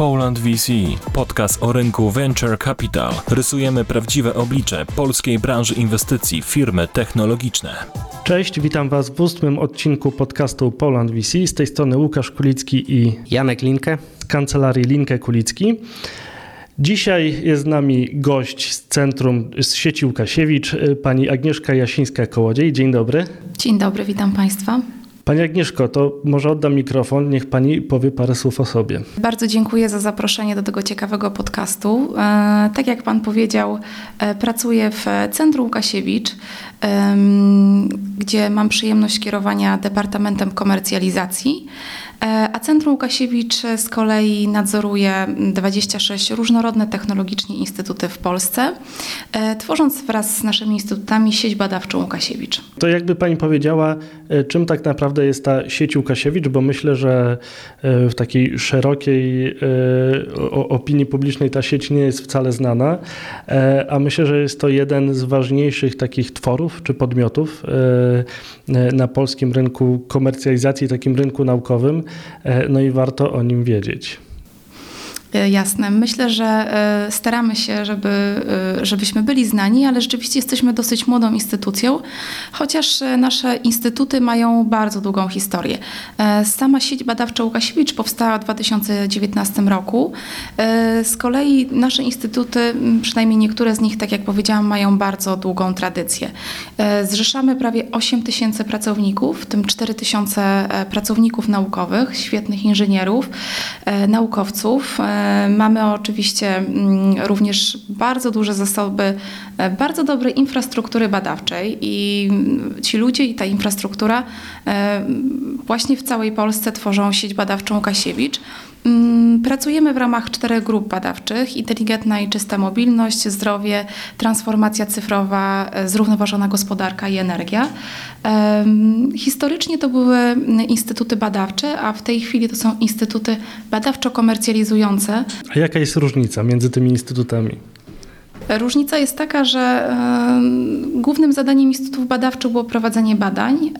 Poland VC, podcast o rynku Venture Capital. Rysujemy prawdziwe oblicze polskiej branży inwestycji, firmy technologiczne. Cześć, witam Was w ósmym odcinku podcastu Poland VC. Z tej strony Łukasz Kulicki i Janek Linkę z kancelarii Linkę Kulicki. Dzisiaj jest z nami gość z centrum, z sieci Łukasiewicz, pani Agnieszka Jasińska-Kołodziej. Dzień dobry. Dzień dobry, witam Państwa. Pani Agnieszko, to może oddam mikrofon, niech Pani powie parę słów o sobie. Bardzo dziękuję za zaproszenie do tego ciekawego podcastu. E, tak jak Pan powiedział, e, pracuję w Centrum Łukasiewicz, gdzie mam przyjemność kierowania Departamentem Komercjalizacji. E, a Centrum Łukasiewicz z kolei nadzoruje 26 różnorodne technologicznie instytuty w Polsce, e, tworząc wraz z naszymi instytutami sieć badawczą Łukasiewicz. To jakby Pani powiedziała, e, czym tak naprawdę jest ta sieć Łukasiewicz, bo myślę, że w takiej szerokiej opinii publicznej ta sieć nie jest wcale znana, a myślę, że jest to jeden z ważniejszych takich tworów czy podmiotów na polskim rynku komercjalizacji, takim rynku naukowym. E, no i warto o nim wiedzieć. E, jasne. Myślę, że e, staramy się, żeby, e, żebyśmy byli znani, ale rzeczywiście jesteśmy dosyć młodą instytucją, chociaż nasze instytuty mają bardzo długą historię. Sama sieć badawcza Łukasiewicz powstała w 2019 roku. Z kolei nasze instytuty, przynajmniej niektóre z nich, tak jak powiedziałam, mają bardzo długą tradycję. Zrzeszamy prawie 8 tysięcy pracowników, w tym 4 tysiące pracowników naukowych, świetnych inżynierów, naukowców Mamy oczywiście mm, również bardzo duże zasoby e, bardzo dobrej infrastruktury badawczej i ci ludzie i ta infrastruktura e, właśnie w całej Polsce tworzą sieć badawczą Łukasiewicz. Mm, pracujemy w ramach czterech grup badawczych: inteligentna i czysta mobilność, zdrowie, transformacja cyfrowa, e, zrównoważona gospodarka i energia. Historycznie to były instytuty badawcze, a w tej chwili to są instytuty badawczo-komercjalizujące. A jaka jest różnica między tymi instytutami? Różnica jest taka, że głównym zadaniem instytutów badawczych było prowadzenie badań,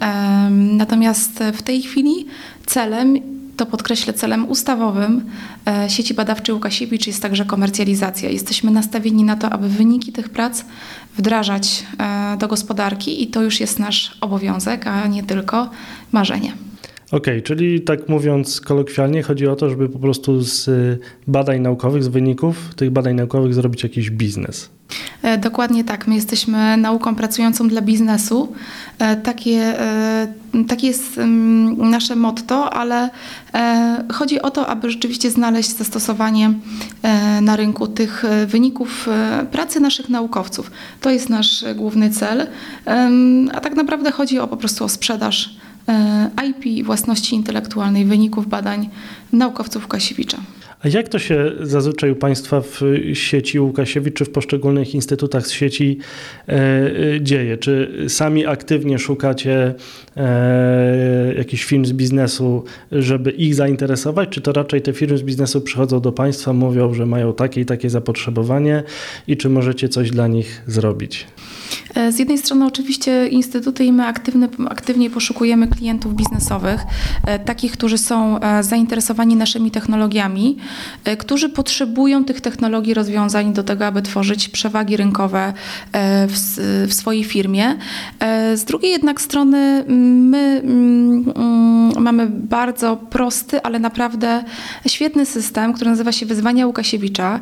natomiast w tej chwili celem to podkreślę, celem ustawowym e, sieci badawczej Łukasiewicz jest także komercjalizacja. Jesteśmy nastawieni na to, aby wyniki tych prac wdrażać e, do gospodarki i to już jest nasz obowiązek, a nie tylko marzenie. Okay, czyli tak mówiąc kolokwialnie, chodzi o to, żeby po prostu z badań naukowych, z wyników tych badań naukowych zrobić jakiś biznes. E, dokładnie tak. My jesteśmy nauką pracującą dla biznesu. E, takie, e, takie jest nasze motto, ale chodzi o to, aby rzeczywiście znaleźć zastosowanie na rynku tych wyników pracy naszych naukowców. To jest nasz główny cel, a tak naprawdę chodzi o po prostu o sprzedaż IP, własności intelektualnej, wyników badań naukowców Kasiewicza. A jak to się zazwyczaj u Państwa w sieci Łukasiewicz czy w poszczególnych instytutach z sieci e, e, dzieje? Czy sami aktywnie szukacie e, jakichś firm z biznesu, żeby ich zainteresować, czy to raczej te firmy z biznesu przychodzą do Państwa, mówią, że mają takie i takie zapotrzebowanie i czy możecie coś dla nich zrobić? E, z jednej strony oczywiście instytuty i my aktywny, aktywnie poszukujemy klientów biznesowych, e, takich, którzy są e, zainteresowani naszymi technologiami, którzy potrzebują tych technologii rozwiązań do tego, aby tworzyć przewagi rynkowe w, w swojej firmie. Z drugiej jednak strony my mamy bardzo prosty, ale naprawdę świetny system, który nazywa się Wyzwania Łukasiewicza,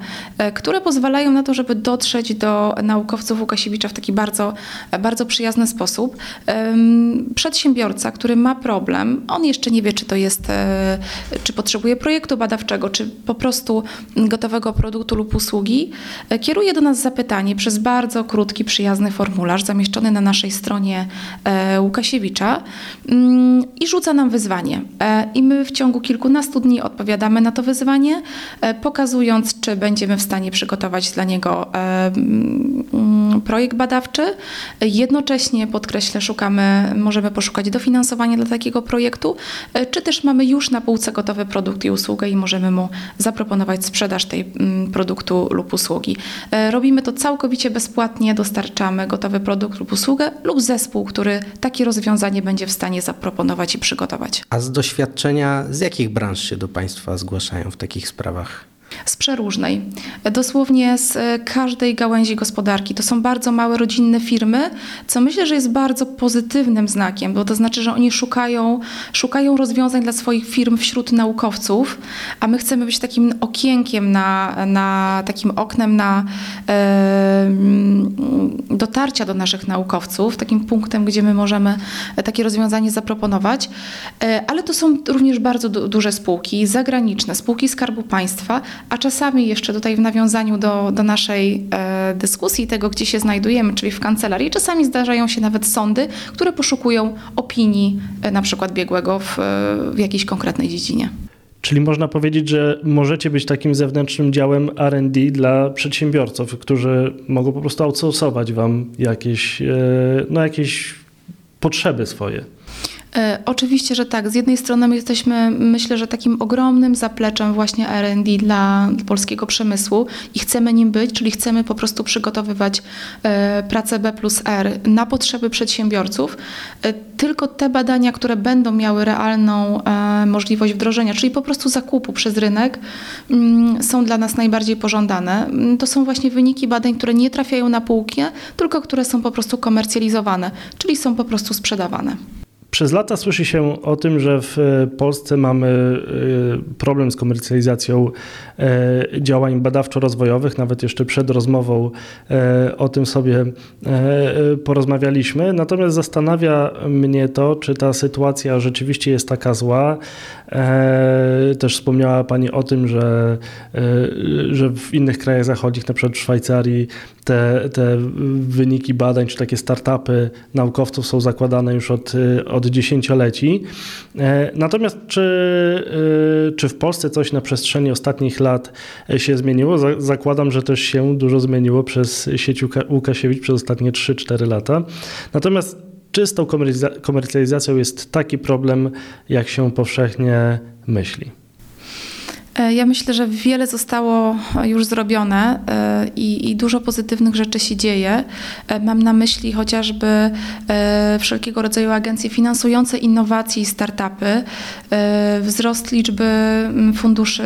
które pozwalają na to, żeby dotrzeć do naukowców Łukasiewicza w taki bardzo, bardzo przyjazny sposób. Przedsiębiorca, który ma problem, on jeszcze nie wie, czy to jest, e, czy potrzebuje projektu badawczego, czy po prostu gotowego produktu lub usługi, e, kieruje do nas zapytanie przez bardzo krótki, przyjazny formularz zamieszczony na naszej stronie e, Łukasiewicza mm, i rzuca nam wyzwanie. I my w ciągu kilkunastu dni odpowiadamy na to wyzwanie, pokazując, czy będziemy w stanie przygotować dla niego projekt badawczy. Jednocześnie, podkreślę, szukamy, możemy poszukać dofinansowania dla takiego projektu, czy też mamy już na półce gotowy produkt i usługę i możemy mu zaproponować sprzedaż tej mm, produktu lub usługi. Robimy to całkowicie bezpłatnie, dostarczamy gotowy produkt lub usługę lub zespół, który takie rozwiązanie będzie w stanie zaproponować i przygotować. A z doświadczenia, z jakich branż się do Państwa zgłaszają w takich sprawach? Z przeróżnej. Dosłownie z e, każdej gałęzi gospodarki. To są bardzo małe rodzinne firmy, co myślę, że jest bardzo pozytywnym znakiem, bo to znaczy, że oni szukają, szukają rozwiązań dla swoich firm wśród naukowców, a my chcemy być takim okienkiem, na, na takim oknem na e, dotarcia do naszych naukowców, takim punktem, gdzie my możemy takie rozwiązanie zaproponować. E, ale to są również bardzo du duże spółki zagraniczne, spółki Skarbu Państwa, a czasami jeszcze tutaj w nawiązaniu do, do naszej e, dyskusji, tego gdzie się znajdujemy, czyli w kancelarii, czasami zdarzają się nawet sądy, które poszukują opinii e, na przykład biegłego w, w jakiejś konkretnej dziedzinie. Czyli można powiedzieć, że możecie być takim zewnętrznym działem RD dla przedsiębiorców, którzy mogą po prostu outsourcować wam jakieś, e, no, jakieś potrzeby swoje. E, oczywiście, że tak. Z jednej strony my jesteśmy, myślę, że takim ogromnym zapleczem właśnie R&D dla polskiego przemysłu i chcemy nim być, czyli chcemy po prostu przygotowywać e, pracę B plus R na potrzeby przedsiębiorców. E, tylko te badania, które będą miały realną możliwość wdrożenia, czyli po prostu zakupu przez rynek, mm, są dla nas najbardziej pożądane. Mm, to są właśnie wyniki badań, które nie trafiają na półkę, tylko które są po prostu komercjalizowane, czyli są po prostu sprzedawane. Przez lata słyszy się o tym, że w e, Polsce mamy e, problem z komercjalizacją e, działań badawczo-rozwojowych. Nawet jeszcze przed rozmową o tym sobie porozmawialiśmy. Natomiast zastanawia mnie to, czy ta sytuacja rzeczywiście jest taka zła. Też wspomniała Pani o tym, że, że w innych krajach zachodnich, na przykład w Szwajcarii, te, te wyniki badań, czy takie startupy naukowców są zakładane już od, od dziesięcioleci. E, natomiast czy, e, czy w Polsce coś na przestrzeni ostatnich lat się zmieniło? Zakładam, że też się dużo zmieniło przez sieć Łukasiewicz przez ostatnie 3-4 lata. Natomiast czy z tą komercjalizacją jest taki problem, jak się powszechnie myśli? E, ja myślę, że wiele zostało już zrobione e, i, i, dużo pozytywnych rzeczy się dzieje. E, mam na myśli chociażby wszelkiego rodzaju agencje finansujące innowacje i startupy, wzrost liczby funduszy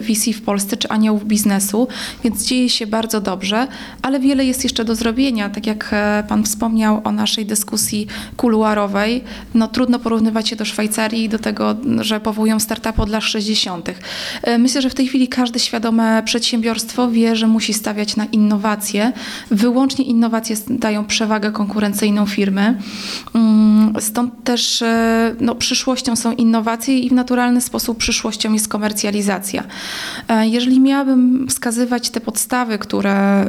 VC w Polsce czy aniołów biznesu, więc dzieje się bardzo dobrze, ale wiele jest jeszcze do zrobienia. Tak jak Pan wspomniał o naszej dyskusji kuluarowej, no trudno porównywać się do Szwajcarii i do tego, że powołują startupy od lat 60. E, myślę, że w tej chwili każde świadome przedsiębiorstwo wie, że musi stawiać na innowacje. Wyłącznie innowacje dają przewagę konkurencyjną firmy. Mm, stąd też e, no, przyszłością są innowacje i w naturalny sposób przyszłością jest komercjalizacja. E, jeżeli miałabym wskazywać te podstawy, które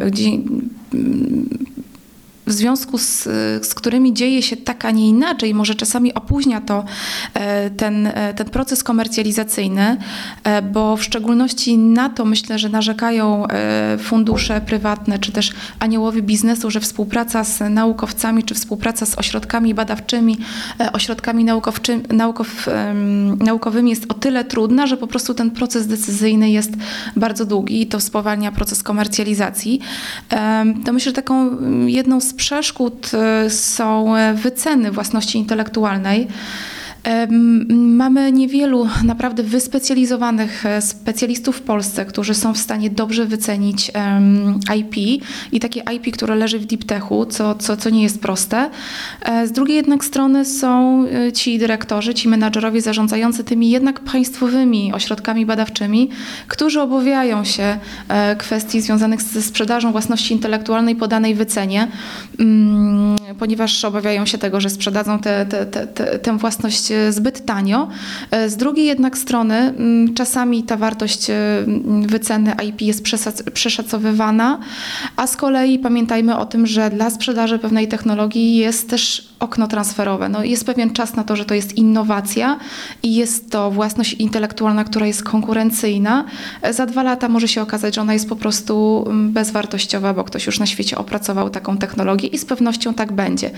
w związku z, z którymi dzieje się tak, a nie inaczej, może czasami opóźnia to e, ten, e, ten proces komercjalizacyjny, e, bo w szczególności na to myślę, że narzekają fundusze prywatne, czy też aniołowie biznesu, że współpraca z naukowcami, czy współpraca z ośrodkami badawczymi, ośrodkami naukow, naukowymi jest o tyle trudna, że po prostu ten proces decyzyjny jest bardzo długi i to spowalnia proces komercjalizacji. To myślę, że taką jedną z przeszkód e, są e, wyceny własności intelektualnej. Mamy niewielu naprawdę wyspecjalizowanych e, specjalistów w Polsce, którzy są w stanie dobrze wycenić IP i takie IP, które leży w deep techu, co, co, co nie jest proste. Z drugiej jednak strony są ci dyrektorzy, ci menadżerowie zarządzający tymi jednak państwowymi ośrodkami badawczymi, którzy obawiają się kwestii związanych ze sprzedażą własności intelektualnej po danej wycenie, mm, ponieważ obawiają się tego, że sprzedadzą tę własność zbyt tanio. E, z drugiej jednak strony mm, czasami ta wartość e, wyceny IP jest przeszacowywana, a z kolei pamiętajmy o tym, że dla sprzedaży pewnej technologii jest też okno transferowe. No, jest pewien czas na to, że to jest innowacja i jest to własność intelektualna, która jest konkurencyjna. Za dwa lata może się okazać, że ona jest po prostu mm, bezwartościowa, bo ktoś już na świecie opracował taką technologię i z pewnością tak będzie.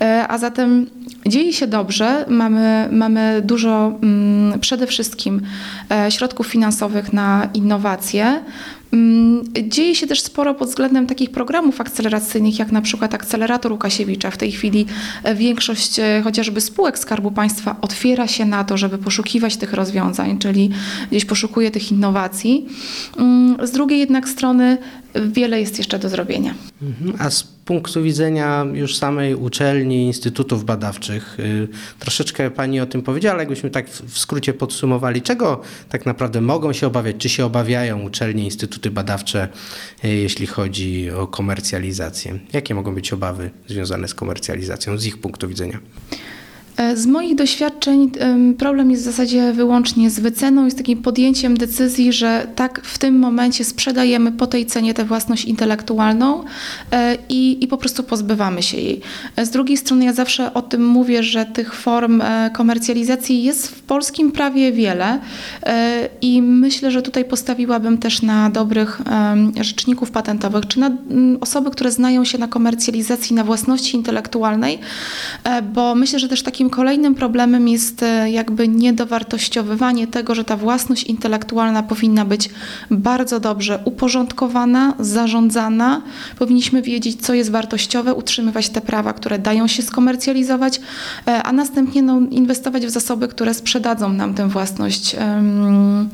E, a zatem dzieje się dobrze, mamy, mamy dużo mm, przede wszystkim e, środków finansowych na innowacje. Mm, dzieje się też sporo pod względem takich programów akceleracyjnych, jak na przykład akcelerator Łukasiewicza. W tej chwili e, większość e, chociażby spółek Skarbu Państwa otwiera się na to, żeby poszukiwać tych rozwiązań, czyli gdzieś poszukuje tych innowacji. Mm, z drugiej jednak strony wiele jest jeszcze do zrobienia. Mhm. A punktu widzenia już samej uczelni, instytutów badawczych, y, troszeczkę Pani o tym powiedziała, ale jakbyśmy tak w skrócie podsumowali, czego tak naprawdę mogą się obawiać, czy się obawiają uczelnie, instytuty badawcze, y, jeśli chodzi o komercjalizację? Jakie mogą być obawy związane z komercjalizacją z ich punktu widzenia? E, z moich doświadczeń problem jest w zasadzie wyłącznie z wyceną z takim podjęciem decyzji, że tak w tym momencie sprzedajemy po tej cenie tę własność intelektualną e, i, i po prostu pozbywamy się jej. E, z drugiej strony ja zawsze o tym mówię, że tych form komercjalizacji jest w polskim prawie wiele i myślę, że tutaj postawiłabym też na dobrych rzeczników patentowych, czy na osoby, które znają się na komercjalizacji, na własności intelektualnej, bo myślę, że też takim takim kolejnym problemem jest e, jakby niedowartościowywanie tego, że ta własność intelektualna powinna być bardzo dobrze uporządkowana, zarządzana. Powinniśmy wiedzieć, co jest wartościowe, utrzymywać te prawa, które dają się skomercjalizować, e, a następnie no, inwestować w zasoby, które sprzedadzą nam tę własność. Um,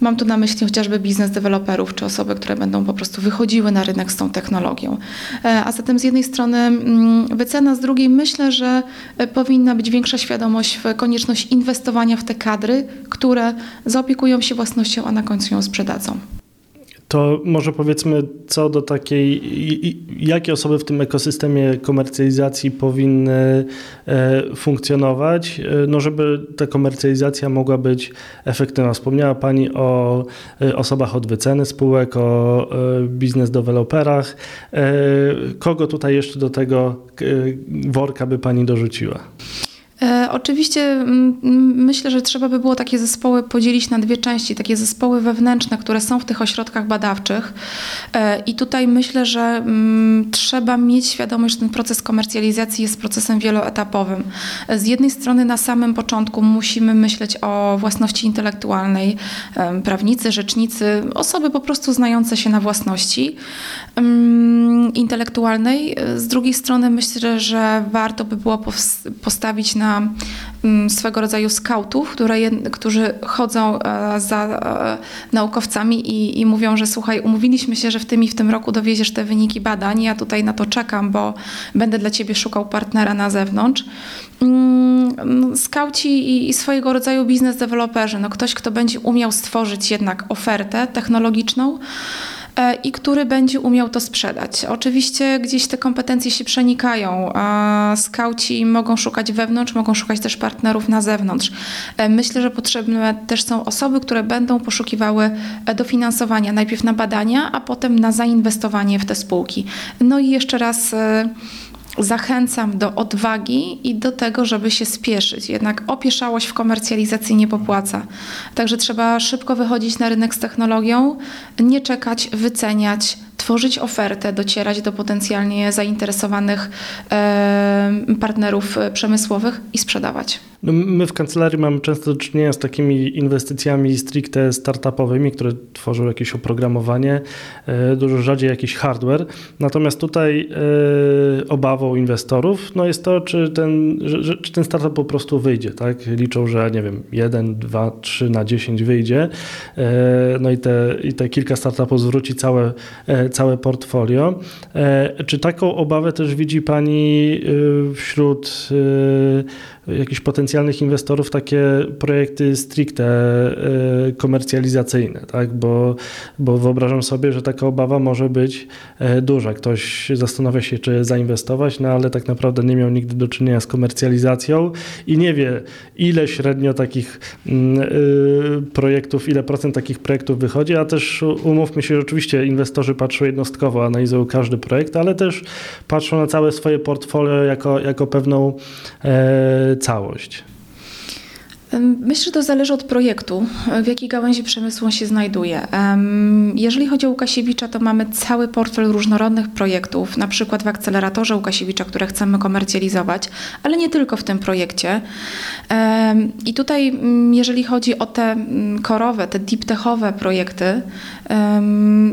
Mam tu na myśli chociażby biznes deweloperów, czy osoby, które będą po prostu wychodziły na rynek z tą technologią. E, a zatem z jednej strony mm, wycena, z drugiej myślę, że e, powinna być większa świadomość w konieczność inwestowania w te kadry, które zaopiekują się własnością, a na końcu ją sprzedadzą to może powiedzmy co do takiej, jakie osoby w tym ekosystemie komercjalizacji powinny e, funkcjonować, e, no żeby ta komercjalizacja mogła być efektywna. Wspomniała Pani o e, osobach od wyceny spółek, o biznes deweloperach. Kogo tutaj jeszcze do tego worka by Pani dorzuciła? E, oczywiście myślę, że trzeba by było takie zespoły podzielić na dwie części, takie zespoły wewnętrzne, które są w tych ośrodkach badawczych. E, I tutaj myślę, że trzeba mieć świadomość, że ten proces komercjalizacji jest procesem wieloetapowym. Z jednej strony na samym początku musimy myśleć o własności intelektualnej, prawnicy, rzecznicy, osoby po prostu znające się na własności intelektualnej. Z drugiej strony myślę, że warto by było postawić na na mm, swego rodzaju skautów, którzy chodzą e, za e, naukowcami i, i mówią, że słuchaj, umówiliśmy się, że w tym i w tym roku dowieziesz te wyniki badań, ja tutaj na to czekam, bo będę dla ciebie szukał partnera na zewnątrz. Mm, skauci i swojego rodzaju biznes deweloperzy, no ktoś, kto będzie umiał stworzyć jednak ofertę technologiczną, i który będzie umiał to sprzedać. Oczywiście gdzieś te kompetencje się przenikają. Skauci mogą szukać wewnątrz, mogą szukać też partnerów na zewnątrz. E, myślę, że potrzebne też są osoby, które będą poszukiwały e, dofinansowania najpierw na badania, a potem na zainwestowanie w te spółki. No i jeszcze raz zachęcam do odwagi i do tego, żeby się spieszyć. Jednak opieszałość w komercjalizacji nie popłaca. Także trzeba szybko wychodzić na rynek z technologią, nie czekać, wyceniać, tworzyć ofertę, docierać do potencjalnie zainteresowanych e, partnerów przemysłowych i sprzedawać. No my w kancelarii mamy często do czynienia z takimi inwestycjami stricte startupowymi, które tworzą jakieś oprogramowanie, e, dużo rzadziej jakiś hardware. Natomiast tutaj e, obawą inwestorów no jest to, czy ten, czy ten startup po prostu wyjdzie. Tak? Liczą, że nie wiem, 1, 2, 3 na 10 wyjdzie. No i te, i te kilka startupów zwróci całe całe portfolio. E, czy taką obawę też widzi Pani e, wśród jakichś potencjalnych inwestorów takie projekty stricte komercjalizacyjne, tak? bo, bo wyobrażam sobie, że taka obawa może być duża. Ktoś zastanawia się, czy zainwestować, no ale tak naprawdę nie miał nigdy do czynienia z komercjalizacją i nie wie, ile średnio takich mm, projektów, ile procent takich projektów wychodzi, a też umówmy się, że oczywiście inwestorzy patrzą jednostkowo, analizują każdy projekt, ale też patrzą na całe swoje portfolio jako, jako pewną e, całość. Myślę, że to zależy od projektu, w jakiej gałęzi przemysłu się znajduje. Jeżeli chodzi o Łukasiewicza, to mamy cały portfel różnorodnych projektów, na przykład w akceleratorze Łukasiewicza, które chcemy komercjalizować, ale nie tylko w tym projekcie. I tutaj, mm, jeżeli chodzi o te mm, korowe, te deep techowe projekty,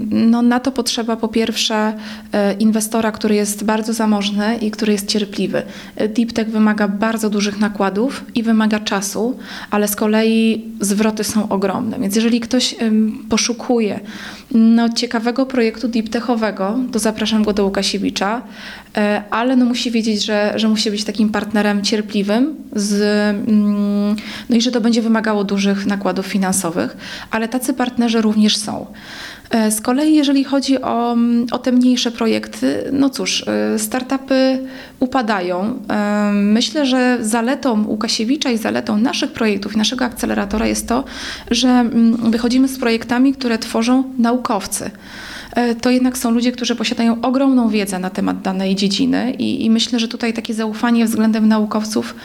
no na to potrzeba po pierwsze e, inwestora, który jest bardzo zamożny i który jest cierpliwy. Deep tech wymaga bardzo dużych nakładów i wymaga czasu ale z kolei zwroty są ogromne. Więc jeżeli ktoś poszukuje no, ciekawego projektu deep techowego, to zapraszam go do Łukasiewicza, ale no, musi wiedzieć, że, że musi być takim partnerem cierpliwym z, mm, no i że to będzie wymagało dużych nakładów finansowych, ale tacy partnerzy również są. E, z kolei, jeżeli chodzi o, o te mniejsze projekty, no cóż, e, startupy upadają. E, myślę, że zaletą Łukasiewicza i zaletą naszych projektów, naszego akceleratora jest to, że mm, wychodzimy z projektami, które tworzą naukowcy. E, to jednak są ludzie, którzy posiadają ogromną wiedzę na temat danej dziedziny i, i myślę, że tutaj takie zaufanie względem naukowców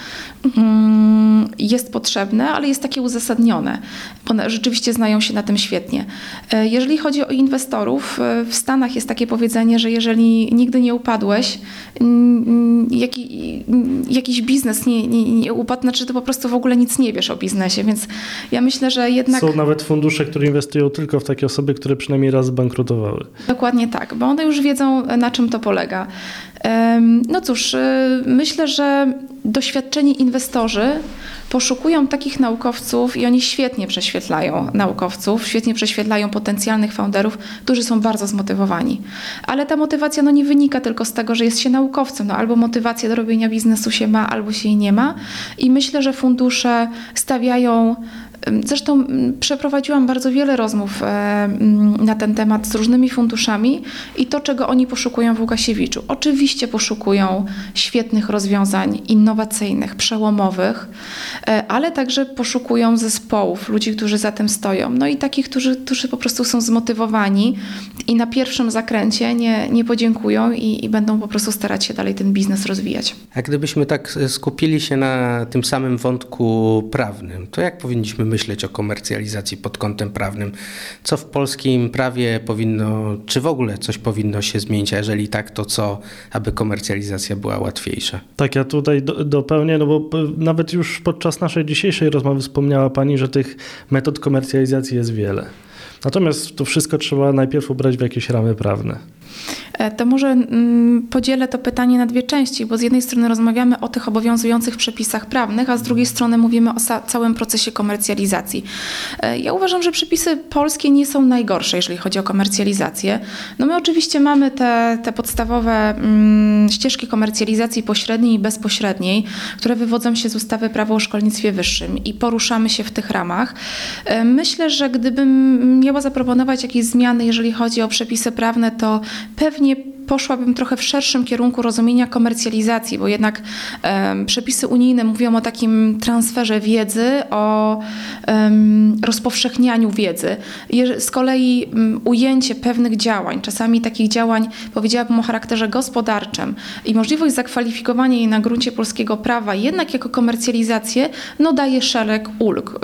mm, jest potrzebne, ale jest takie uzasadnione. One rzeczywiście znają się na tym świetnie. E, jeżeli chodzi o inwestorów, e, w Stanach jest takie powiedzenie, że jeżeli nigdy nie upadłeś, jaki, jakiś biznes nie, nie, nie upadł, znaczy to po prostu w ogóle nic nie wiesz o biznesie, więc ja myślę, że jednak... Są nawet fundusze, które inwestują tylko w takie osoby, które przynajmniej raz zbankrutowały. Dokładnie tak, bo one już wiedzą, na czym to polega. No cóż, y, myślę, że doświadczeni inwestorzy poszukują takich naukowców i oni świetnie prześwietlają naukowców, świetnie prześwietlają potencjalnych founderów, którzy są bardzo zmotywowani. Ale ta motywacja no, nie wynika tylko z tego, że jest się naukowcem. No, albo motywacja do robienia biznesu się ma, albo się jej nie ma. I myślę, że fundusze stawiają Zresztą przeprowadziłam bardzo wiele rozmów e, na ten temat z różnymi funduszami i to, czego oni poszukują w Łukasiewiczu. Oczywiście poszukują świetnych rozwiązań innowacyjnych, przełomowych, e, ale także poszukują zespołów, ludzi, którzy za tym stoją. No i takich, którzy, którzy po prostu są zmotywowani i na pierwszym zakręcie nie, nie podziękują i, i będą po prostu starać się dalej ten biznes rozwijać. A gdybyśmy tak skupili się na tym samym wątku prawnym, to jak powinniśmy myśleć o komercjalizacji pod kątem prawnym. Co w polskim prawie powinno, czy w ogóle coś powinno się zmienić, a jeżeli tak, to co, aby komercjalizacja była łatwiejsza? Tak, ja tutaj do, dopełnię, no bo nawet już podczas naszej dzisiejszej rozmowy wspomniała Pani, że tych metod komercjalizacji jest wiele. Natomiast to wszystko trzeba najpierw ubrać w jakieś ramy prawne. E, to może mm, podzielę to pytanie na dwie części, bo z jednej strony rozmawiamy o tych obowiązujących przepisach prawnych, a z drugiej strony mówimy o całym procesie komercjalizacji. E, ja uważam, że przepisy polskie nie są najgorsze, jeżeli chodzi o komercjalizację. No my oczywiście mamy te, te podstawowe mm, ścieżki komercjalizacji pośredniej i bezpośredniej, które wywodzą się z ustawy Prawo o szkolnictwie wyższym i poruszamy się w tych ramach. E, myślę, że gdybym miała zaproponować jakieś zmiany, jeżeli chodzi o przepisy prawne, to pewnie poszłabym trochę w szerszym kierunku rozumienia komercjalizacji, bo jednak um, przepisy unijne mówią o takim transferze wiedzy, o um, rozpowszechnianiu wiedzy. Z kolei um, ujęcie pewnych działań, czasami takich działań, powiedziałabym o charakterze gospodarczym i możliwość zakwalifikowania jej na gruncie polskiego prawa jednak jako komercjalizację, no daje szereg ulg,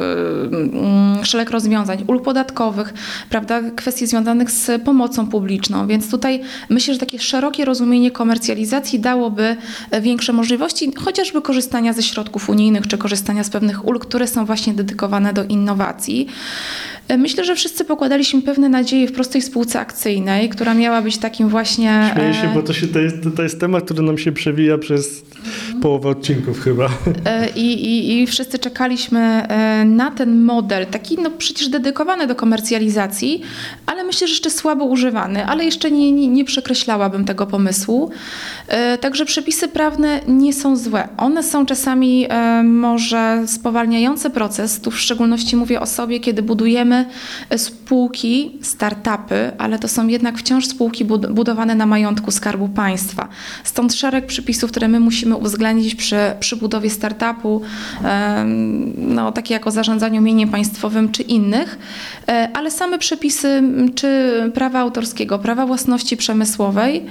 szereg rozwiązań, ulg podatkowych, prawda, kwestii związanych z pomocą publiczną, więc tutaj myślę, że takie takie szerokie rozumienie komercjalizacji dałoby e, większe możliwości, chociażby korzystania ze środków unijnych czy korzystania z pewnych ulg, które są właśnie dedykowane do innowacji. E, myślę, że wszyscy pokładaliśmy pewne nadzieje w prostej spółce akcyjnej, która miała być takim właśnie. Śmieję się, bo to, się, to, jest, to jest temat, który nam się przewija przez połowę odcinków chyba. I, i, I wszyscy czekaliśmy na ten model, taki no przecież dedykowany do komercjalizacji, ale myślę, że jeszcze słabo używany, ale jeszcze nie, nie, nie przekreślałabym tego pomysłu. Także przepisy prawne nie są złe. One są czasami może spowalniające proces. Tu w szczególności mówię o sobie, kiedy budujemy spółki, startupy, ale to są jednak wciąż spółki budowane na majątku Skarbu Państwa. Stąd szereg przepisów, które my musimy uwzględnić przy, przy budowie startupu, no, takie jak o zarządzaniu mieniem państwowym czy innych, e, ale same przepisy czy prawa autorskiego, prawa własności przemysłowej, Okay.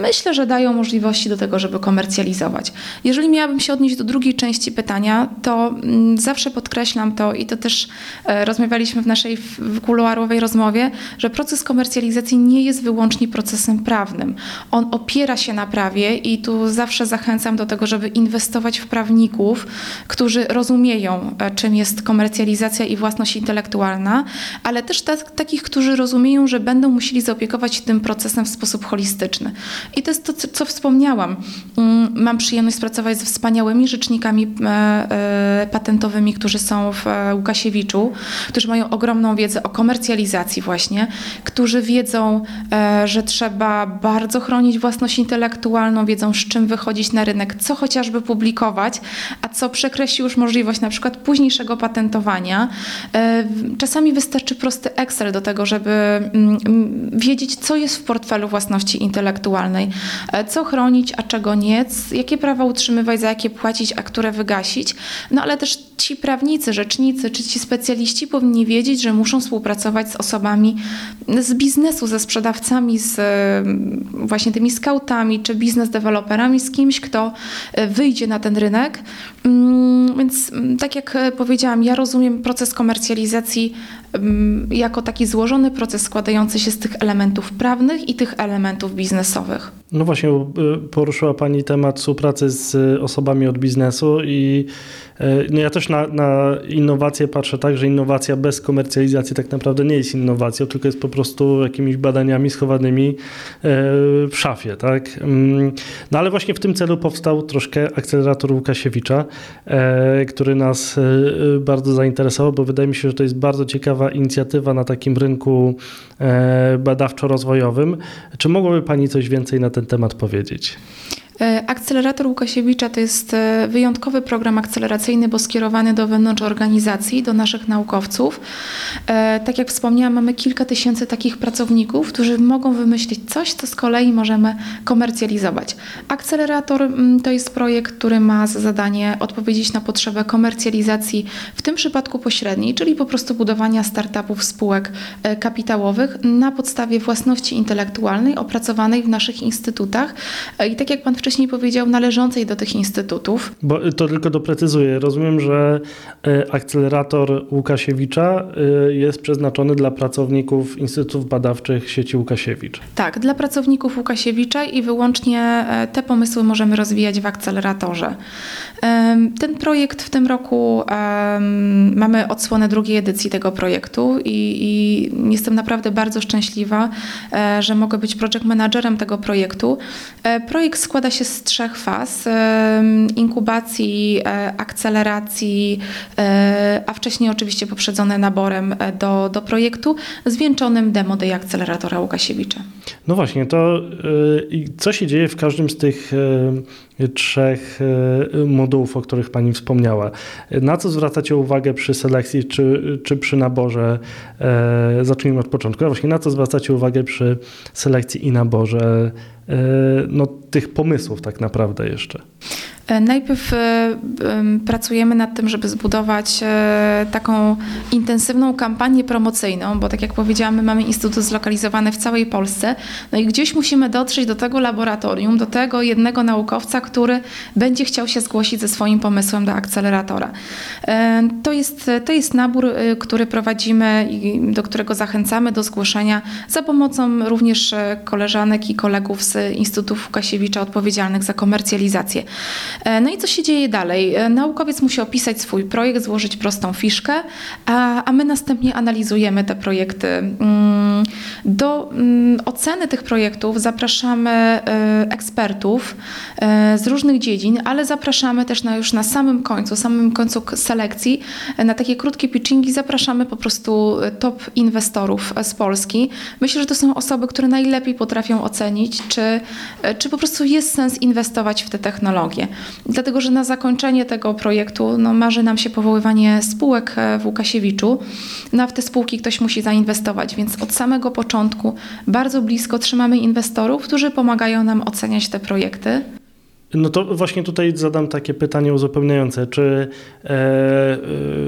Myślę, że dają możliwości do tego, żeby komercjalizować. Jeżeli miałabym się odnieść do drugiej części pytania, to mm, zawsze podkreślam to i to też e, rozmawialiśmy w naszej kuluarowej rozmowie, że proces komercjalizacji nie jest wyłącznie procesem prawnym. On opiera się na prawie i tu zawsze zachęcam do tego, żeby inwestować w prawników, którzy rozumieją, e, czym jest komercjalizacja i własność intelektualna, ale też takich, którzy rozumieją, że będą musieli zaopiekować się tym procesem w sposób holistyczny. I to jest to, co wspomniałam. Mm, mam przyjemność pracować z wspaniałymi rzecznikami e, e, patentowymi, którzy są w e, Łukasiewiczu, którzy mają ogromną wiedzę o komercjalizacji właśnie, którzy wiedzą, że trzeba bardzo chronić własność intelektualną, wiedzą z czym wychodzić na rynek, co chociażby publikować, a co przekreśli już możliwość na przykład późniejszego patentowania. Czasami wystarczy prosty Excel do tego, żeby mm, wiedzieć, co jest w portfelu własności intelektualnej E, co chronić, a czego nie, jakie prawa utrzymywać, za jakie płacić, a które wygasić. No ale też ci prawnicy, rzecznicy czy ci specjaliści powinni wiedzieć, że muszą współpracować z osobami z biznesu, ze sprzedawcami, z mm, właśnie tymi scoutami czy biznes deweloperami, z kimś, kto e, wyjdzie na ten rynek. Mm, więc mm, tak jak powiedziałam, ja rozumiem proces komercjalizacji jako taki złożony proces składający się z tych elementów prawnych i tych elementów biznesowych. No właśnie, y, poruszyła Pani temat współpracy z osobami od biznesu i E, no ja też na, na innowacje patrzę tak, że innowacja bez komercjalizacji tak naprawdę nie jest innowacją, tylko jest po prostu jakimiś badaniami schowanymi w szafie. Tak? Mm, no ale właśnie w tym celu powstał troszkę akcelerator Łukasiewicza, e, który nas bardzo zainteresował, bo wydaje mi się, że to jest bardzo ciekawa inicjatywa na takim rynku badawczo-rozwojowym. Czy mogłaby Pani coś więcej na ten temat powiedzieć? E, akcelerator Łukasiewicza to jest e, wyjątkowy program akceleracyjny, bo skierowany do wewnątrz organizacji, do naszych naukowców. E, tak jak wspomniałam, mamy kilka tysięcy takich pracowników, którzy mogą wymyślić coś, co z kolei możemy komercjalizować. Akcelerator mm, to jest projekt, który ma za zadanie odpowiedzieć na potrzebę komercjalizacji, w tym przypadku pośredniej, czyli po prostu budowania startupów, spółek kapitałowych na podstawie własności intelektualnej opracowanej w naszych instytutach. I tak jak Pan wcześniej wcześniej powiedział, należącej do tych instytutów. Bo to tylko doprecyzuję. Rozumiem, że e, akcelerator Łukasiewicza e, jest przeznaczony dla pracowników Instytutów Badawczych sieci Łukasiewicz. Tak, dla pracowników Łukasiewicza i wyłącznie e, te pomysły możemy rozwijać w akceleratorze. Ten projekt w tym roku mamy odsłonę drugiej edycji tego projektu i, i jestem naprawdę bardzo szczęśliwa, że mogę być project managerem tego projektu. Projekt składa się się z trzech faz: inkubacji, e, akceleracji, e, a wcześniej oczywiście poprzedzone naborem e, do, do projektu, zwieńczonym demo Day Akceleratora Łukasiewicza. No właśnie, to co się dzieje w każdym z tych trzech modułów, o których Pani wspomniała? Na co zwracacie uwagę przy selekcji czy, czy przy naborze? Zacznijmy od początku. No właśnie, na co zwracacie uwagę przy selekcji i naborze no, tych pomysłów tak naprawdę jeszcze? E, najpierw e, pracujemy nad tym, żeby zbudować e, taką intensywną kampanię promocyjną, bo tak jak powiedziałam, my mamy instytut zlokalizowany w całej Polsce, no i gdzieś musimy dotrzeć do tego laboratorium, do tego jednego naukowca, który będzie chciał się zgłosić ze swoim pomysłem do akceleratora. To jest, to jest nabór, który prowadzimy i do którego zachęcamy do zgłoszenia za pomocą również koleżanek i kolegów z Instytutu Łukasiewicza odpowiedzialnych za komercjalizację. No i co się dzieje dalej? Naukowiec musi opisać swój projekt, złożyć prostą fiszkę, a, a my następnie analizujemy te projekty. Mm, do mm, oceny tych projektów zapraszamy ekspertów z różnych dziedzin, ale zapraszamy też na, już na samym końcu, samym końcu selekcji, na takie krótkie pitchingi zapraszamy po prostu top inwestorów z Polski. Myślę, że to są osoby, które najlepiej potrafią ocenić, czy, czy po prostu jest sens inwestować w te technologie. Dlatego, że na zakończenie tego projektu no, marzy nam się powoływanie spółek w Łukasiewiczu. No, w te spółki ktoś musi zainwestować, więc od samego początku bardzo blisko trzymamy inwestorów, którzy pomagają nam oceniać te projekty. No to właśnie tutaj zadam takie pytanie uzupełniające. Czy e, e,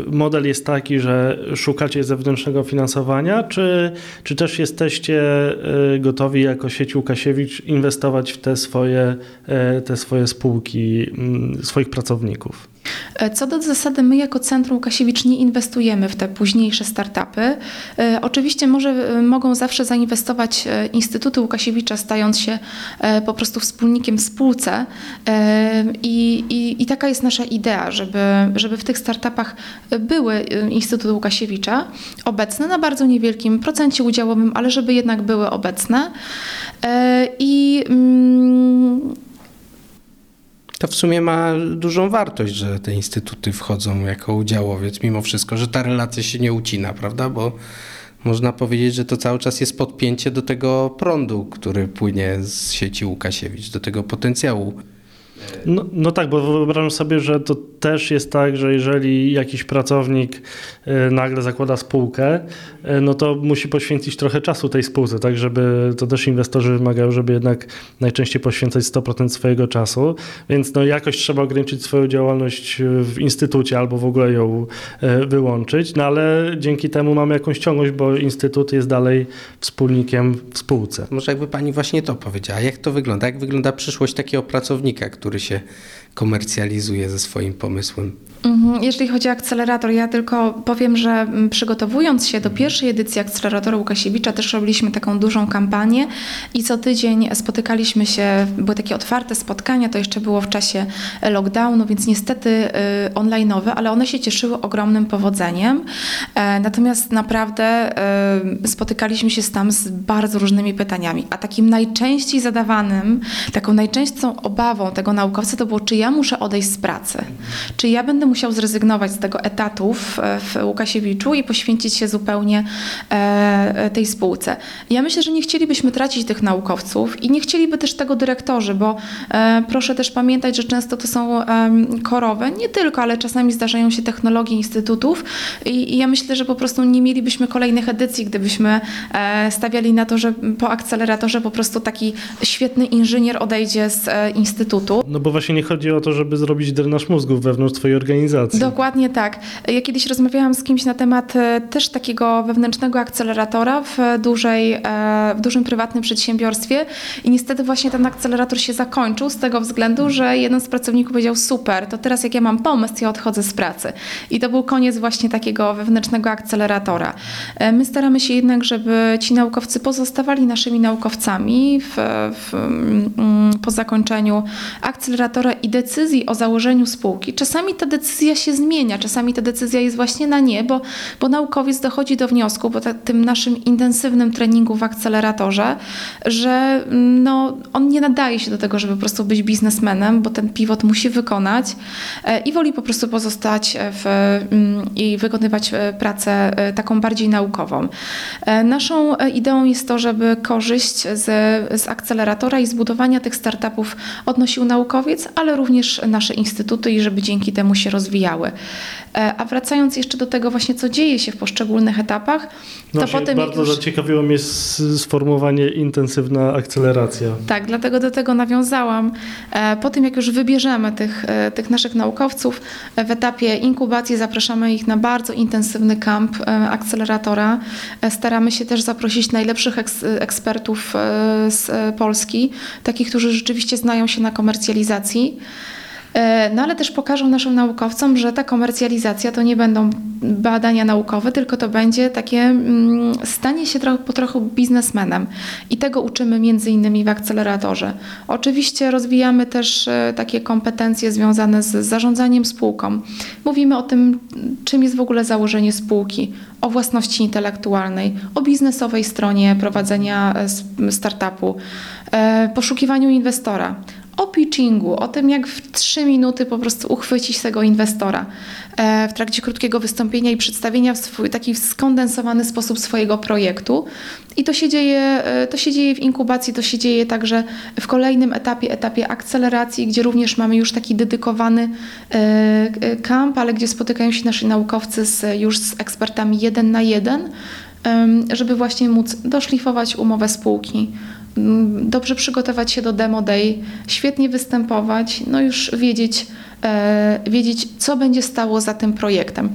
model jest taki, że szukacie zewnętrznego finansowania, czy, czy też jesteście e, gotowi jako sieć Łukasiewicz inwestować w te swoje, te swoje spółki, swoich pracowników? E, co do zasady, my jako Centrum Łukasiewicz nie inwestujemy w te późniejsze startupy. E, oczywiście może, e, mogą zawsze zainwestować Instytuty Łukasiewicza, stając się po prostu wspólnikiem w spółce i, i, i taka jest nasza idea, żeby, żeby w tych startupach były Instytuty Łukasiewicza obecne na bardzo niewielkim procencie udziałowym, ale żeby jednak były obecne. I mm, to w sumie ma dużą wartość, że te instytuty wchodzą jako udziałowiec, mimo wszystko, że ta relacja się nie ucina, prawda? Bo można powiedzieć, że to cały czas jest podpięcie do tego prądu, który płynie z sieci Łukasiewicz, do tego potencjału no, no, tak, bo wyobrażam sobie, że to też jest tak, że jeżeli jakiś pracownik e, nagle zakłada spółkę, e, no to musi poświęcić trochę czasu tej spółce, tak, żeby to też inwestorzy wymagają, żeby jednak najczęściej poświęcać 100% swojego czasu, więc no jakoś trzeba ograniczyć swoją działalność w instytucie albo w ogóle ją e, wyłączyć, no ale dzięki temu mamy jakąś ciągłość, bo instytut jest dalej wspólnikiem w spółce. Może jakby pani właśnie to powiedziała, jak to wygląda, jak wygląda przyszłość takiego pracownika, który się komercjalizuje ze swoim pomysłem. Mhm. Jeżeli chodzi o akcelerator, ja tylko powiem, że mm, przygotowując się do pierwszej edycji akceleratora Łukasiewicza, też robiliśmy taką dużą kampanię i co tydzień spotykaliśmy się, były takie otwarte spotkania, to jeszcze było w czasie lockdownu, więc niestety y, online'owe, ale one się cieszyły ogromnym powodzeniem. E, natomiast naprawdę y, spotykaliśmy się tam z bardzo różnymi pytaniami, a takim najczęściej zadawanym, taką najczęstszą obawą tego naukowca to było, czy ja muszę odejść z pracy, czy ja będę musiał zrezygnować z tego etatu w, w Łukasiewiczu i poświęcić się zupełnie e, tej spółce. Ja myślę, że nie chcielibyśmy tracić tych naukowców i nie chcieliby też tego dyrektorzy, bo e, proszę też pamiętać, że często to są e, korowe, nie tylko, ale czasami zdarzają się technologie instytutów i, i ja myślę, że po prostu nie mielibyśmy kolejnych edycji, gdybyśmy e, stawiali na to, że po akceleratorze po prostu taki świetny inżynier odejdzie z e, instytutu. No bo właśnie nie chodzi o to, żeby zrobić drenaż mózgów wewnątrz twojej organizacji, organizacji. Dokładnie tak. Ja kiedyś rozmawiałam z kimś na temat e, też takiego wewnętrznego akceleratora w, dużej, e, w dużym prywatnym przedsiębiorstwie i niestety właśnie ten akcelerator się zakończył z tego względu, że jeden z pracowników powiedział super, to teraz jak ja mam pomysł, ja odchodzę z pracy. I to był koniec właśnie takiego wewnętrznego akceleratora. E, my staramy się jednak, żeby ci naukowcy pozostawali naszymi naukowcami w, w, mm, po zakończeniu akceleratora i decyzji o założeniu spółki. Czasami ta decyzja się zmienia. Czasami ta decyzja jest właśnie na nie, bo, bo naukowiec dochodzi do wniosku po tym naszym intensywnym treningu w akceleratorze, że mm, no, on nie nadaje się do tego, żeby po prostu być biznesmenem, bo ten pivot musi wykonać e, i woli po prostu pozostać w, mm, i wykonywać e, pracę e, taką bardziej naukową. Naszą ideą jest to, żeby korzyść z, z akceleratora i zbudowania tych startupów odnosił naukowiec, ale również nasze instytuty i żeby dzięki temu się rozwijały. E, a wracając jeszcze do tego właśnie, co dzieje się w poszczególnych etapach, to no potem... Bardzo już... zaciekawiło mnie sformułowanie intensywna akceleracja. Tak, dlatego do tego nawiązałam. E, po tym, jak już wybierzemy tych, e, tych naszych naukowców w etapie inkubacji, zapraszamy ich na bardzo intensywny kamp akceleratora. Staramy się też zaprosić najlepszych ekspertów z Polski, takich, którzy rzeczywiście znają się na komercjalizacji. E, no ale też pokażą naszym naukowcom, że ta komercjalizacja to nie będą badania naukowe, tylko to będzie takie mm, stanie się trochę, po trochu biznesmenem. I tego uczymy między innymi w akceleratorze. Oczywiście rozwijamy też e, takie kompetencje związane z zarządzaniem spółką. Mówimy o tym, czym jest w ogóle założenie spółki, o własności intelektualnej, o biznesowej stronie prowadzenia e, startupu, poszukiwaniu inwestora o pitchingu, o tym, jak w trzy minuty po prostu uchwycić tego inwestora e, w trakcie krótkiego wystąpienia i przedstawienia w swój taki skondensowany sposób swojego projektu. I to się dzieje, e, to się dzieje w inkubacji, to się dzieje także w kolejnym etapie, etapie akceleracji, gdzie również mamy już taki dedykowany e, kamp, ale gdzie spotykają się nasi naukowcy z, już z ekspertami jeden na jeden, żeby właśnie móc doszlifować umowę spółki, dobrze przygotować się do demo day, świetnie występować, no już wiedzieć, e, wiedzieć, co będzie stało za tym projektem.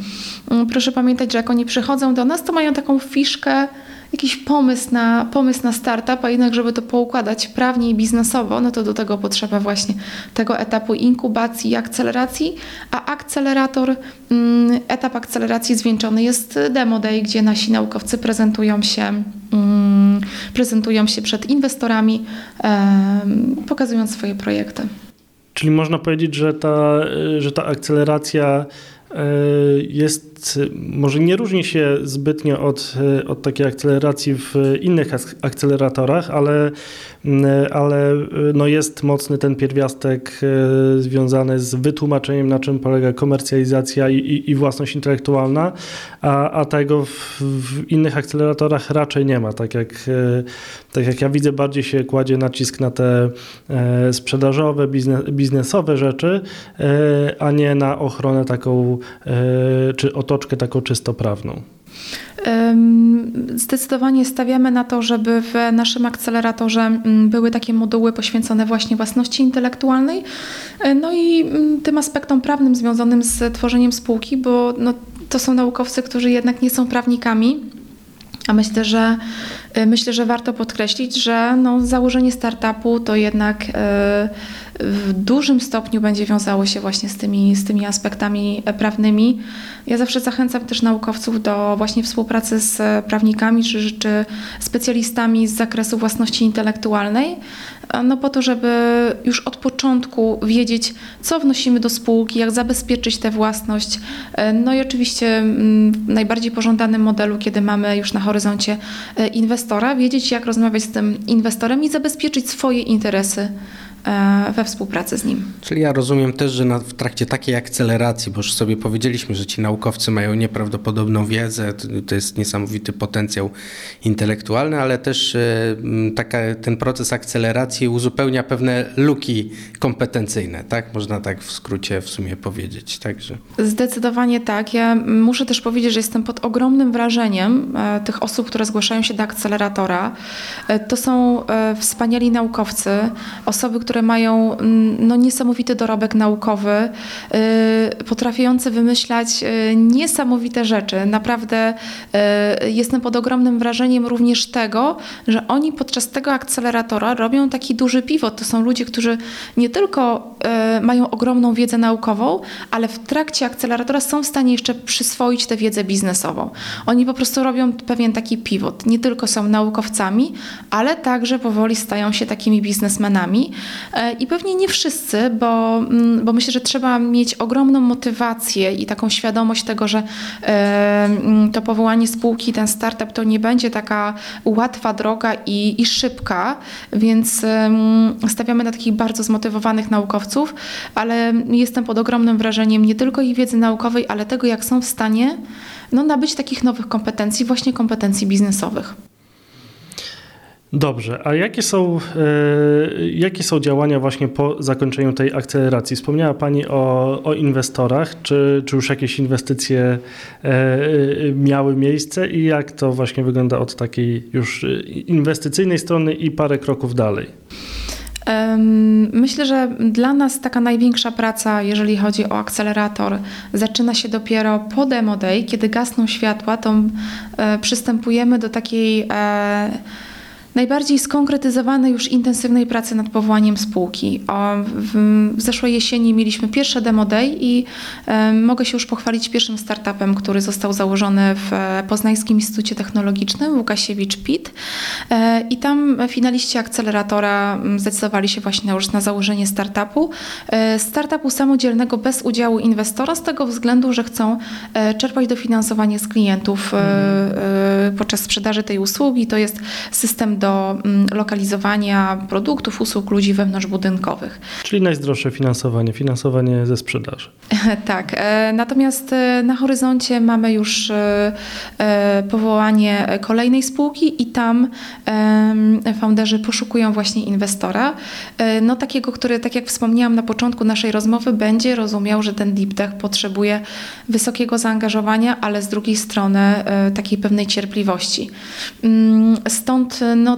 Mm, proszę pamiętać, że jak oni przychodzą do nas, to mają taką fiszkę, jakiś pomysł na, pomysł na startup, a jednak, żeby to poukładać prawnie i biznesowo, no to do tego potrzeba właśnie tego etapu inkubacji i akceleracji, a akcelerator, mm, etap akceleracji zwieńczony jest demo day, gdzie nasi naukowcy prezentują się prezentują się przed inwestorami, pokazując swoje projekty. Czyli można powiedzieć, że ta, że ta akceleracja e, jest, może nie różni się zbytnio od, od takiej akceleracji w innych akceleratorach, ale E, ale e, no jest mocny ten pierwiastek e, związany z wytłumaczeniem, na czym polega komercjalizacja i, i, i własność intelektualna, a, a tego w, w, innych akceleratorach raczej nie ma. Tak jak, tak jak ja widzę, bardziej się kładzie nacisk na te sprzedażowe, biznesowe rzeczy, a nie na ochronę taką, czy otoczkę taką czysto prawną. Zdecydowanie stawiamy na to, żeby w naszym akceleratorze mm, były takie moduły poświęcone właśnie własności intelektualnej, e, no i mm, tym aspektom prawnym związanym z tworzeniem spółki, bo no, to są naukowcy, którzy jednak nie są prawnikami. A myślę, że e, myślę, że warto podkreślić, że no, założenie startupu to jednak e, w dużym stopniu będzie wiązało się właśnie z tymi, z tymi aspektami prawnymi. Ja zawsze zachęcam też naukowców do właśnie współpracy z prawnikami czy, czy specjalistami z zakresu własności intelektualnej, no po to, żeby już od początku wiedzieć, co wnosimy do spółki, jak zabezpieczyć tę własność. No i oczywiście mm, w najbardziej pożądanym modelu, kiedy mamy już na horyzoncie e, inwestora, wiedzieć, jak rozmawiać z tym inwestorem i zabezpieczyć swoje interesy E, we współpracy z nim. Czyli ja rozumiem też, że na, w trakcie takiej akceleracji, bo już sobie powiedzieliśmy, że ci naukowcy mają nieprawdopodobną wiedzę, to, to jest niesamowity potencjał intelektualny, ale też e, taka, ten proces akceleracji uzupełnia pewne luki kompetencyjne, tak? Można tak w skrócie w sumie powiedzieć. Także. Zdecydowanie tak. Ja muszę też powiedzieć, że jestem pod ogromnym wrażeniem e, tych osób, które zgłaszają się do akceleratora. To są wspaniali naukowcy, osoby, które które mają mm, no, niesamowity dorobek naukowy, y, potrafiące wymyślać y, niesamowite rzeczy. Naprawdę y, jestem pod ogromnym wrażeniem również tego, że oni podczas tego akceleratora robią taki duży pivot. To są ludzie, którzy nie tylko mają ogromną wiedzę naukową, ale w trakcie akceleratora są w stanie jeszcze przyswoić tę wiedzę biznesową. Oni po prostu robią pewien taki pivot. Nie tylko są naukowcami, ale także powoli stają się takimi biznesmenami. E, I pewnie nie wszyscy, bo, mm, bo myślę, że trzeba mieć ogromną motywację i taką świadomość tego, że e, mm, to powołanie spółki, ten startup to nie będzie taka łatwa droga i, i szybka, więc stawiamy na takich bardzo zmotywowanych naukowców, ale jestem pod ogromnym wrażeniem nie tylko ich wiedzy naukowej, ale tego, jak są w stanie no, nabyć takich nowych kompetencji, właśnie kompetencji biznesowych. Dobrze, a jakie są, e, jakie są działania właśnie po zakończeniu tej akceleracji? Wspomniała Pani o, o inwestorach, czy, czy już jakieś inwestycje e, miały miejsce i jak to właśnie wygląda od takiej już inwestycyjnej strony i parę kroków dalej? Myślę, że dla nas taka największa praca, jeżeli chodzi o akcelerator, zaczyna się dopiero po demo day, kiedy gasną światła, to e, przystępujemy do takiej najbardziej skonkretyzowanej już intensywnej pracy nad powołaniem spółki. O, w, zeszłej jesieni mieliśmy pierwsze demo day i e, mogę się już pochwalić pierwszym startupem, który został założony w e, Poznańskim Instytucie Technologicznym Łukasiewicz PIT e, i tam finaliści akceleratora zdecydowali się właśnie już na założenie startupu. Startupu samodzielnego bez udziału inwestora z tego względu, że chcą czerpać dofinansowanie z klientów podczas sprzedaży tej usługi. To jest system do mm, lokalizowania produktów, usług ludzi wewnątrzbudynkowych. Czyli najzdrowsze finansowanie, finansowanie ze sprzedaży. Tak, e, natomiast e, na horyzoncie mamy już e, powołanie kolejnej spółki i tam founderzy poszukują właśnie inwestora. No takiego, który, tak jak wspomniałam na początku naszej rozmowy, będzie rozumiał, że ten deep tech potrzebuje wysokiego zaangażowania, ale z drugiej strony takiej pewnej cierpliwości. Mm, Stąd no,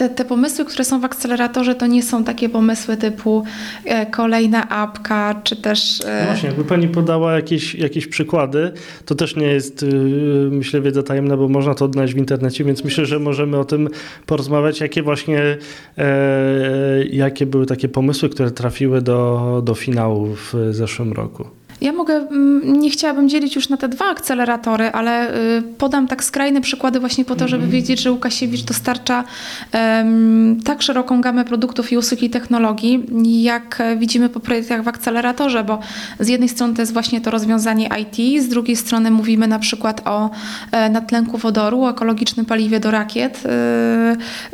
te, te pomysły, które są w akceleratorze, to nie są takie pomysły typu e, kolejna apka, czy też... e, No właśnie, jakby Pani podała jakieś, jakieś przykłady, to też nie jest, yy, myślę, wiedza tajemna, bo można to odnaleźć w internecie, więc myślę, że możemy o tym porozmawiać, jakie właśnie, e, jakie były takie pomysły, które trafiły do, do finału w zeszłym roku. Ja mogę, mm, nie chciałabym dzielić już na te dwa akceleratory, ale y, podam tak skrajne przykłady właśnie po to, żeby wiedzieć, że Łukasiewicz dostarcza em, tak szeroką gamę produktów i usług i technologii, jak e, widzimy po projektach w akceleratorze, bo z jednej strony to jest właśnie to rozwiązanie IT, z drugiej strony mówimy na przykład o e, natlenku wodoru, o ekologicznym paliwie do rakiet,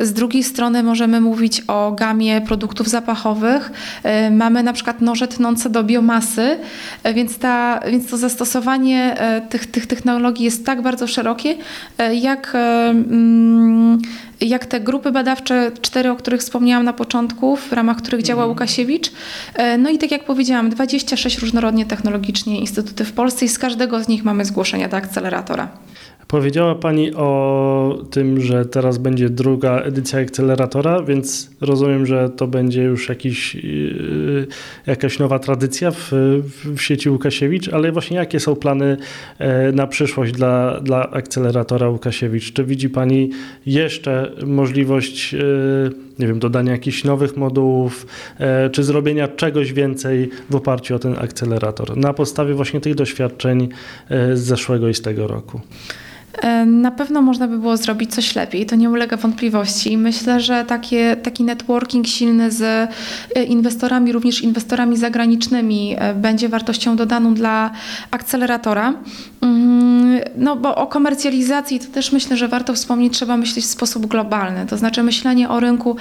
y, z drugiej strony możemy mówić o gamie produktów zapachowych, y, mamy na przykład noże tnące do biomasy, e, więc, ta, więc to zastosowanie e, tych, tych technologii jest tak bardzo szerokie, e, jak, e, mm, jak te grupy badawcze, cztery, o których wspomniałam na początku, w ramach których działa Łukasiewicz. E, No i tak jak powiedziałam, 26 różnorodnie technologicznie instytuty w Polsce i z każdego z nich mamy zgłoszenia do akceleratora. Powiedziała Pani o tym, że teraz będzie druga edycja akceleratora, więc rozumiem, że to będzie już jakiś, yy, jakaś nowa tradycja w, w sieci Łukasiewicz, ale właśnie jakie są plany e, na przyszłość dla, dla akceleratora Łukasiewicz? Czy widzi Pani jeszcze możliwość, e, nie wiem, dodania jakichś nowych modułów, e, czy zrobienia czegoś więcej w oparciu o ten akcelerator na podstawie właśnie tych doświadczeń z zeszłego i z tego roku? Na pewno można by było zrobić coś lepiej, to nie ulega wątpliwości. Myślę, że takie, taki networking silny z e, inwestorami, również inwestorami zagranicznymi, e, będzie wartością dodaną dla akceleratora. Mm, No bo o komercjalizacji to też myślę, że warto wspomnieć, trzeba myśleć w sposób globalny. To znaczy myślenie o rynku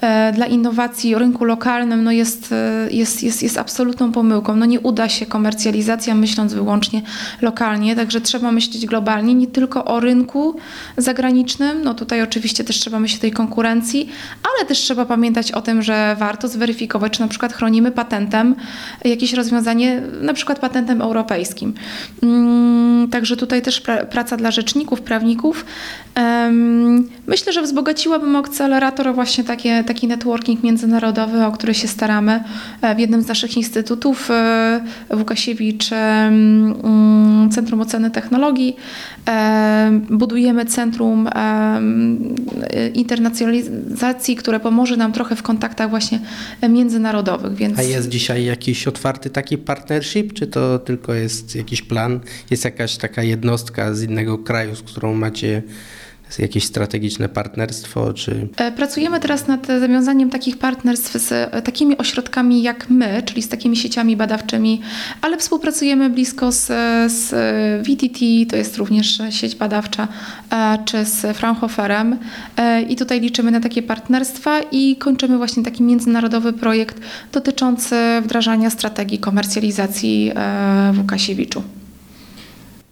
e, dla innowacji, o rynku lokalnym no jest, jest, jest, jest absolutną pomyłką. No nie uda się komercjalizacja myśląc wyłącznie lokalnie, także trzeba myśleć globalnie, nie tylko o rynku zagranicznym, no tutaj oczywiście też trzeba myśleć o tej konkurencji, ale też trzeba pamiętać o tym, że warto zweryfikować, czy na przykład chronimy patentem jakieś rozwiązanie, na przykład patentem europejskim. Mm, Także tutaj też pra- praca dla rzeczników, prawników. Myślę, że wzbogaciłabym akcelerator właśnie takie, taki networking międzynarodowy, o który się staramy e, w jednym z naszych instytutów, e, Łukasiewicz, mm, Centrum Oceny Technologii. Em, Budujemy centrum internacjonalizacji, które pomoże nam trochę w kontaktach właśnie międzynarodowych. Więc... A jest dzisiaj jakiś otwarty taki partnership, czy to tylko jest jakiś plan? Jest jakaś taka jednostka z innego kraju, z którą macie jakieś strategiczne partnerstwo, czy... E, Pracujemy teraz nad zawiązaniem takich partnerstw z e, takimi ośrodkami jak my, czyli z takimi sieciami badawczymi, ale współpracujemy blisko z, z VTT, to jest również sieć badawcza, e, czy z Fraunhoferem i tutaj liczymy na takie partnerstwa i kończymy właśnie taki międzynarodowy projekt dotyczący wdrażania strategii komercjalizacji w Łukasiewiczu.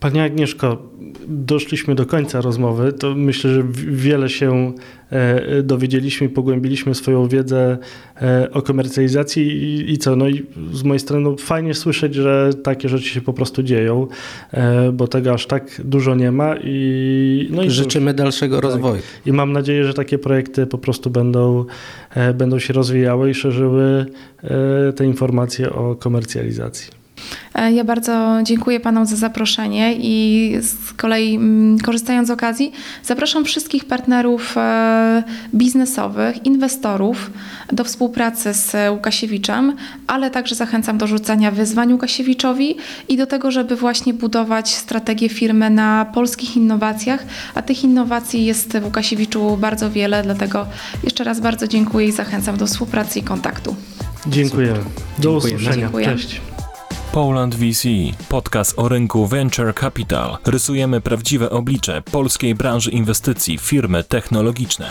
Pani Agnieszko, doszliśmy do końca rozmowy. To myślę, że wiele się e, dowiedzieliśmy i pogłębiliśmy swoją wiedzę e, o komercjalizacji i, i co? No i z mojej strony no, fajnie słyszeć, że takie rzeczy się po prostu dzieją, e, bo tego aż tak dużo nie ma i no i Życzymy dalszego rozwoju. i mam nadzieję, że takie projekty po prostu będą, będą się rozwijały i szerzyły te informacje o komercjalizacji. E, Ja bardzo dziękuję Panom za zaproszenie i z kolei mm, korzystając z okazji, zapraszam wszystkich partnerów e, biznesowych, inwestorów do współpracy z Łukasiewiczem, ale także zachęcam do rzucania wyzwań Łukasiewiczowi i do tego, żeby właśnie budować strategię firmy na polskich innowacjach, a tych innowacji jest w Łukasiewiczu bardzo wiele, dlatego jeszcze raz bardzo dziękuję i zachęcam do współpracy i kontaktu. Dziękujemy. Do usłyszenia. Dziękuję. Cześć. Poland VC, podcast o rynku Venture Capital. Rysujemy prawdziwe oblicze polskiej branży inwestycji, firmy technologiczne.